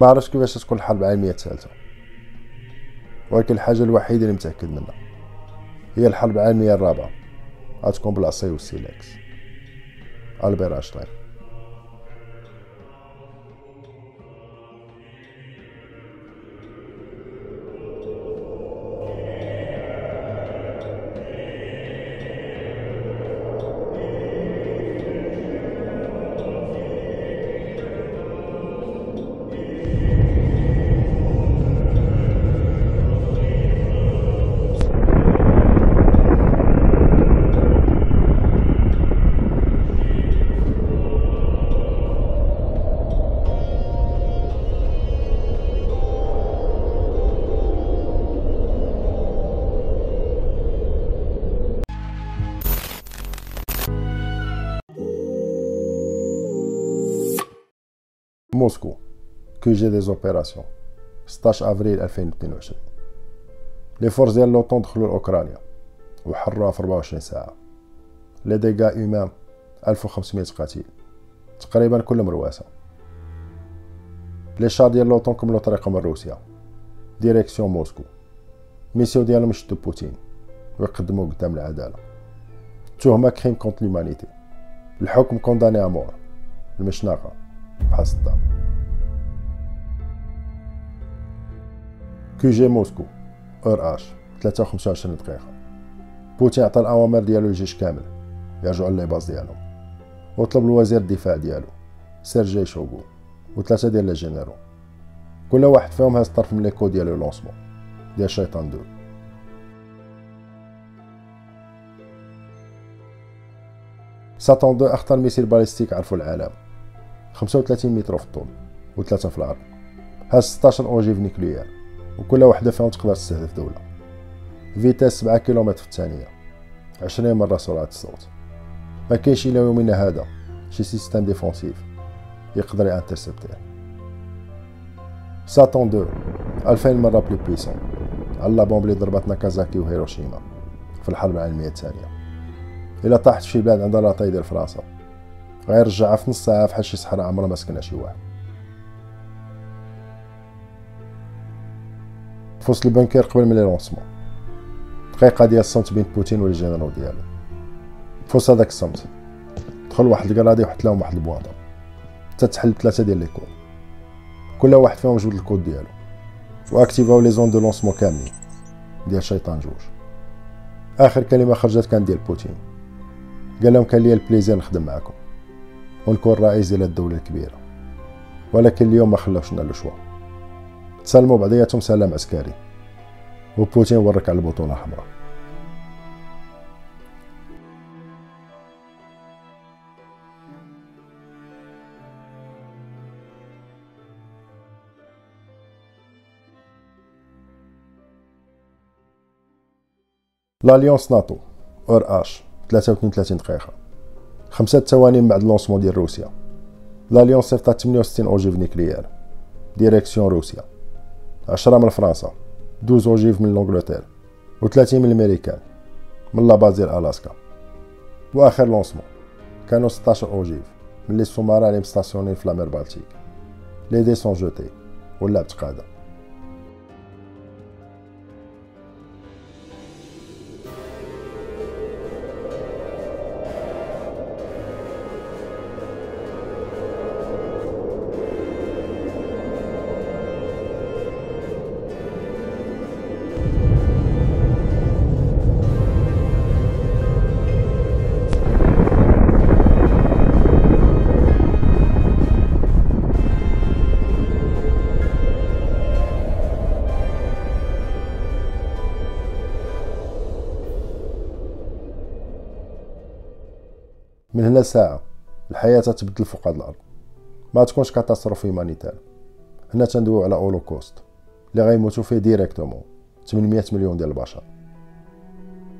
ما عرفتش كيفاش تكون الحرب العالمية الثالثة. ولكن الحاجة الوحيدة اللي متأكد منها هي الحرب العالمية الرابعة. غتكون بالعصي والسيليكس ألبير أينشتاين موسكو QG des opérations 16 افريل 2022 les forces ديال l'OTAN دخلوا لاوكرانيا وحرروها في 24 ساعه les dégâts humains 1500 قتيل تقريبا كلهم رواسه les chars ديال l'OTAN كملوا طريقهم من روسيا direction موسكو mission ديالهم يشدو بوتين ويقدموا قدام العداله تهمه crime contre l'humanité الحكم condamné à mort المشنقه صدام QG موسكو heure H 23 دقيقة بوتين عطى الأوامر ديالو للجيش كامل يرجعوا les bases ديالهم وطلب الوزير الدفاع ديالو سيرجي شوغو وثلاثة ديال les généraux كل واحد فيهم هاز طرف من le code ديالو lancement ديال شيطان deux Satan deux أخطر missile balistique عرفو العالم 35 متر في الطول وثلاثة في العرض. هاز 16 ogives nucléaires وكل وحدة فيهم تقدر تستهدف دولة. vitesse 7 كيلومتر في الثانية 20 مرة سرعة الصوت. ما كاينش إلى يومنا هذا شي système défensif يقدر ي intercepter. Satan 2 2000 مرة plus puissant. على la bombe اللي ضربت ناكازاكي وهيروشيما في الحرب العالمية الثانية. إلا طاحت في شي بلاد عندها la taille ديال فرنسا غيرجعها في نص ساعة فحال شي صحراء عمرها ما سكنها شي واحد. في وسط ال bunker قبل من lancement دقيقة ديال الصمت بين بوتين والجنرال ديالو. في وسط هداك الصمت. دخل واحد ال gradé وحط لهم واحد البواطة حتى تحل ثلاثة ديال les codes. كل واحد فيهم جبد الكود ديالو. وأكتيفاو les zones de lancement كاملين. ديال شيطان جوج. آخر كلمة خرجت كان ديال بوتين. قال لهم كان لي ال plaisir نخدم معكم. ونكون رئيس ديال الدولة الكبيرة. ولكن اليوم ما خلاوش لنا لو تسلموا بعضياتهم سلام عسكري. وبوتين ورك على البوطونة الحمراء l'alliance NATO heure H 33 دقيقة خمسة ثواني بعد lancement ديال روسيا. l'alliance صيفطات 68 ogives nucléaires direction روسيا 10 من فرنسا. 12 ogives من l'Angleterre و30 من الأمريكان. من la base ديال ألاسكا. وآخر lancement كانوا 16 ogives من les sous-marins اللي مستاسيونين في la mer Baltique les dés sont jetés واللعب تقادم من هنا ساعة الحياة تتبدل فوق هاد الأرض. ما تكونش catastrophe humanitaire هنا تندويو على holocauste اللي غيموتو فيه directement 800 مليون ديال البشر.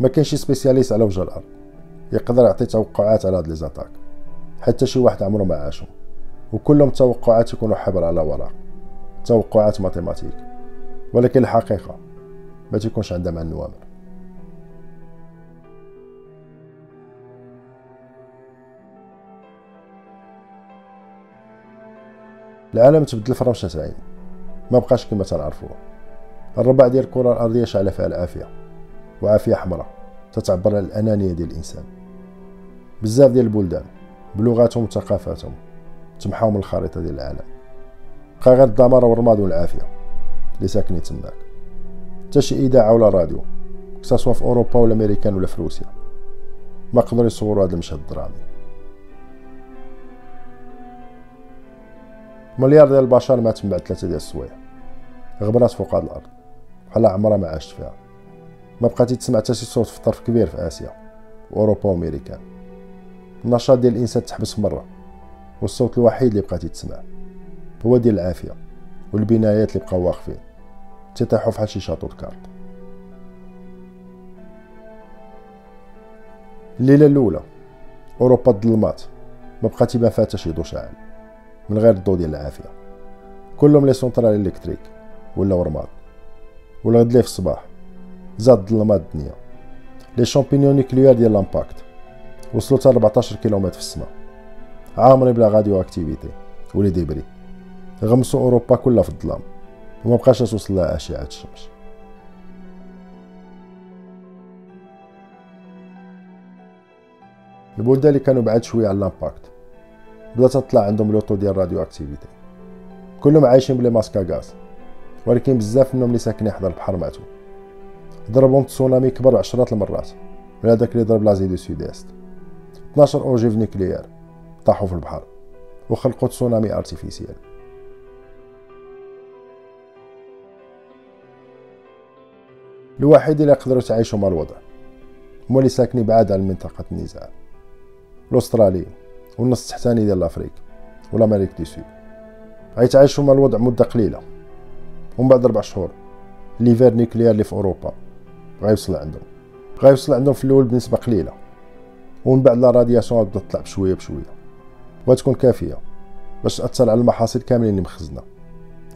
ما كاينش شي spécialiste على وجه الأرض يقدر يعطي توقعات على هاد les attaques حتى شي واحد عمره ما عاشهم وكلهم توقعات يكونوا حبر على ورق. توقعات mathématiques. ولكن الحقيقة ما تيكونش عندها مع النوامر العالم تبدل في رمشة عين ما بقاش كما تنعرفوه. الربع ديال الكرة الأرضية شعل فيها العافية وعافية حمراء تتعبر على الأنانية ديال الإنسان. بزاف ديال البلدان بلغاتهم وثقافاتهم تمحاو من الخريطة ديال العالم. بقى غير الدمار والرماد والعافية اللي ساكنين تماك. حتى شي إذاعة ولا راديو سوا في أوروبا ولا أمريكان ولا في روسيا ما قدروا يصوروا هذا المشهد الدرامي. مليار ديال البشر مات من بعد ثلاثة ديال السوايع. غبرات فوق هاد الأرض. بحال عمرها ما عاشت فيها. ما بقاتي تسمع حتى شي صوت في طرف كبير في آسيا واوروبا وامريكان النشاط ديال الإنسان تحبس مرة والصوت الوحيد اللي بقاتي تسمع هو ديال العافية والبنايات اللي بقاو واقفين. تيطيحوا فحال شي شاطو كارت. الليلة الأولى أوروبا ظلمات ما بقات فيها حتى شي ضو شاعل من غير الضو ديال العافية. كلهم les centrales électriques ولاو رماد ولا غد ليه في الصباح زاد ظلمات الدنيا. les champignons nucléaires ديال l'impact وصلوا حتى 14 كيلومتر في السماء عامرين ب la radioactivité و les débris. غمسوا أوروبا كلها في الظلام وما بقاش توصل لها أشعة الشمس. البلدان اللي كانوا بعاد شوية على l'impact بدات تطلع عندهم le taux ديال ال radioactivité. كلهم عايشين ب les masques à gaz ولكن بزاف منهم اللي ساكنين حدا البحر ماتوا. ضربهم تسونامي كبر عشرات المرات من هذاك اللي ضرب l'Asie du Sud-Est 12 ogives nucléaires طاحوا في البحر وخلقوا تسونامي artificiel الوحيد اللي يقدروا يتعايشوا مع الوضع هما اللي ساكنين بعاد عن منطقة النزاع. l'Australie والنص التحتاني ديال l'Afrique و l'Amérique du Sud غيتعايشوا مع الوضع مدة قليلة. ومن بعد ربع شهور l'hiver nucléaire اللي في أوروبا غيوصل عندهم. غيوصل عندهم في الأول بنسبة قليلة. ومن بعد la radiation غتبدا تطلع بشوية بشوية. وغتكون كافية باش تأثر على المحاصيل كاملين اللي مخزنة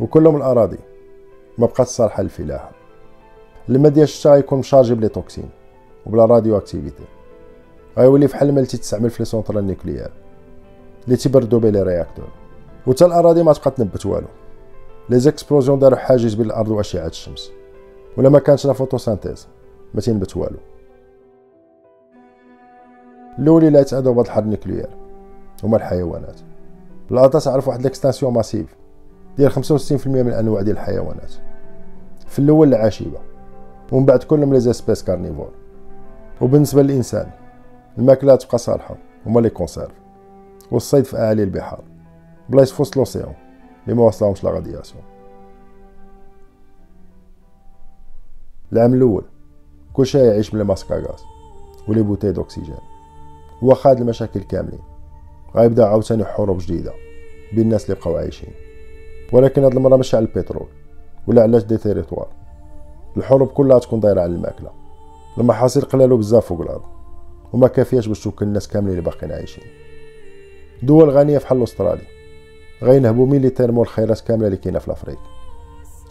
وكلهم الأراضي. ما بقات صالحة للفلاحة الماء ديال الشتا غيكون مشارجي ب les toxines وب la radioactivité غيولي فحال اللي تستعمل في les centrales nucléaires اللي تيبردو بيه les réacteurs. وتا الأراضي ما تبقى تنبت والو. les explosions داروا حاجز بين الأرض وأشعة الشمس. ولا ما كانش la photosynthèse ما تينبت والو. الأول اللي يتعداو بهاد الحرب ال nucléaire. هما الحيوانات. الأرض تعرف واحد l'extinction massive. ديال 65% من الانواع ديال الحيوانات. في الأول العشيبة. ومن بعد كلهم les espèces carnivores. وبالنسبة للإنسان الماكلة تبقى صالحة. هما les conserves. والصيد في اعالي البحار. بلايص في وسط l'océan اللي ما وصلهمش la radiation العام الأول كلشي يعيش ب les masques à gaz و les bouteilles d'oxygène واخا هاد المشاكل كاملين. غيبدا عاوتاني حروب جديدة بين الناس اللي بقاو عايشين. ولكن هاد المرة ماشي على البترول ولا على des territoires. الحروب كلها تكون دايرة على الماكلة. المحاصيل قلالو بزاف فوق الأرض وما كافياش باش توكل الناس كاملين اللي باقيين عايشين. دول غنية فحال أستراليا. غينهبوا militairement الخيرات كاملة اللي كاينة في l'Afrique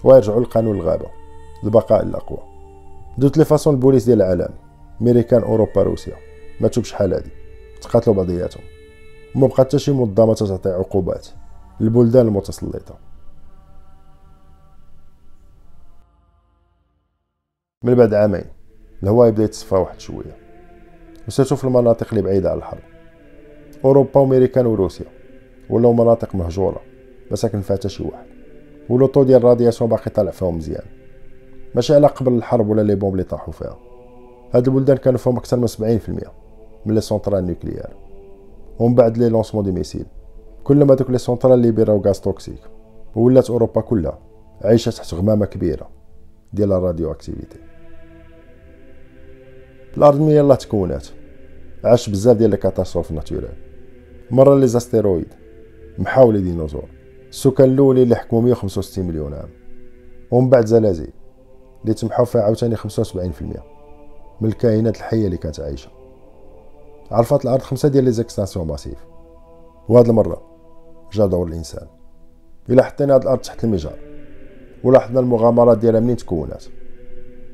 ويرجعوا لقانون الغابة البقاء الأقوى. دوت لي فاصون البوليس ديال العالم. أمريكان أوروبا روسيا. ماتوا بشحال هادي. تقاتلوا بعضياتهم. وما بقات حتى شي منظمة تعطي عقوبات. للبلدان المتسلطة. من بعد عامين الهواء يبدأ يتصفى واحد شوية. وسيرتو في المناطق اللي بعيدة على الحرب. أوروبا وامريكان وروسيا. ولاو مناطق مهجورة ما ساكن فيها حتى شي واحد. و le taux ديال ال radiation باقي طالع فيهم مزيان. ماشي على قبل الحرب ولا les bombes اللي طاحوا فيها. هاد البلدان كانوا فيهم أكثر من 70% من les centrales nucléaires. ومن بعد les lancements des missiles. كل ما دوك les centrales ليبيراو gaz toxique. ولات أوروبا كلها عايشة تحت غمامة كبيرة ديال ال radioactivité الأرض من يلاه تكونات. عاش بزاف ديال les catastrophes naturelles مرة les astéroïdes. محاو les dinosaures. السكان الاولين اللي حكموا 165 مليون عام. ومن بعد زلازل. اللي تمحاو فيها عاوتاني 75% من الكائنات الحية اللي كانت عايشة. عرفت الأرض خمسة ديال les extinctions massives. وهاد المرة جا دور الإنسان. إلا حطينا هاد الأرض تحت المجهر ولاحظنا المغامرات ديالها منين تكونات.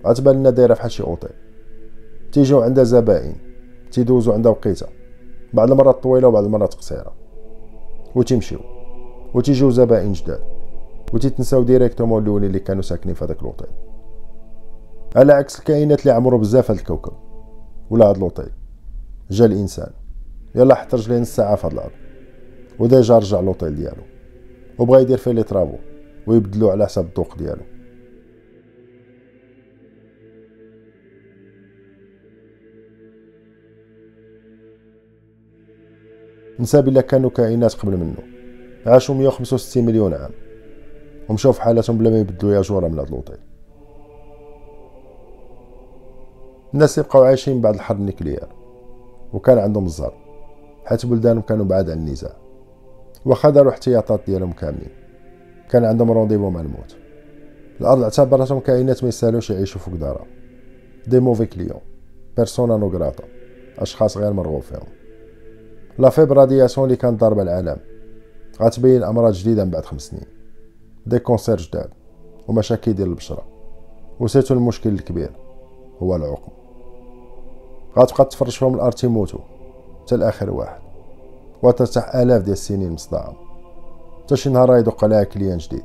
غتبان لنا دايرة فحال شي اوطيل تيجيو عندها زبائن. تيدوزو عندها وقيته بعض المرات طويلة وبعض المرات قصيرة. وتمشيو. وتيجيو زبائن جداد. وتيتنساو directement الأولين اللي كانوا ساكنين في هذاك لوطيل على عكس الكائنات اللي عمرو بزاف هذا الكوكب. ولا هذا لوطيل جا الإنسان. يلا حط رجليه نص ساعه في هذا الأرض. و déjà رجع l'hôtel ديالو. وبغا يدير فيه les travaux. ويبدلو على حساب الذوق ديالو. نسى بلا كانوا كائنات قبل منه. عاشوا 165 مليون عام. ومشاو في حالتهم بلا ما يبدلو يا جوره من هاد لوطيل الناس يبقاو عايشين بعد الحرب ال nucléaire وكان عندهم الزهر حيت بلدانهم كانوا بعاد عن النزاع. واخا داروا احتياطات ديالهم كاملين. كان عندهم rendez-vous مع الموت. الأرض اعتبرتهم كائنات ما يسالوش يعيشوا فوق دارها des mauvais clients persona non أشخاص غير مرغوب فيهم. la faible radiation اللي كانت ضاربه العالم. غتبين أمراض جديدة من بعد خمس سنين. des cancers جداد ومشاكل ديال البشرة. و surtout المشكل الكبير هو العقم. غتبقى تفرج فيهم الأرض تيموتو حتى لاخر واحد. وترتاح آلاف ديال السنين مصدعه حتى شي نهار يدق عليها client جديد.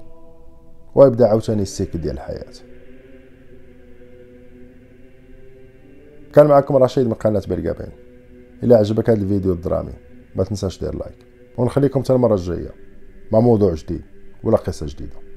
ويبدا عاوتاني ال cycle ديال الحياة. كان معكم رشيد من قناة برقابين إلى عجبك هذا الفيديو الدرامي. ما تنساش دير لايك. ونخليكم حتى المرة الجاية مع موضوع جديد ولا قصة جديدة.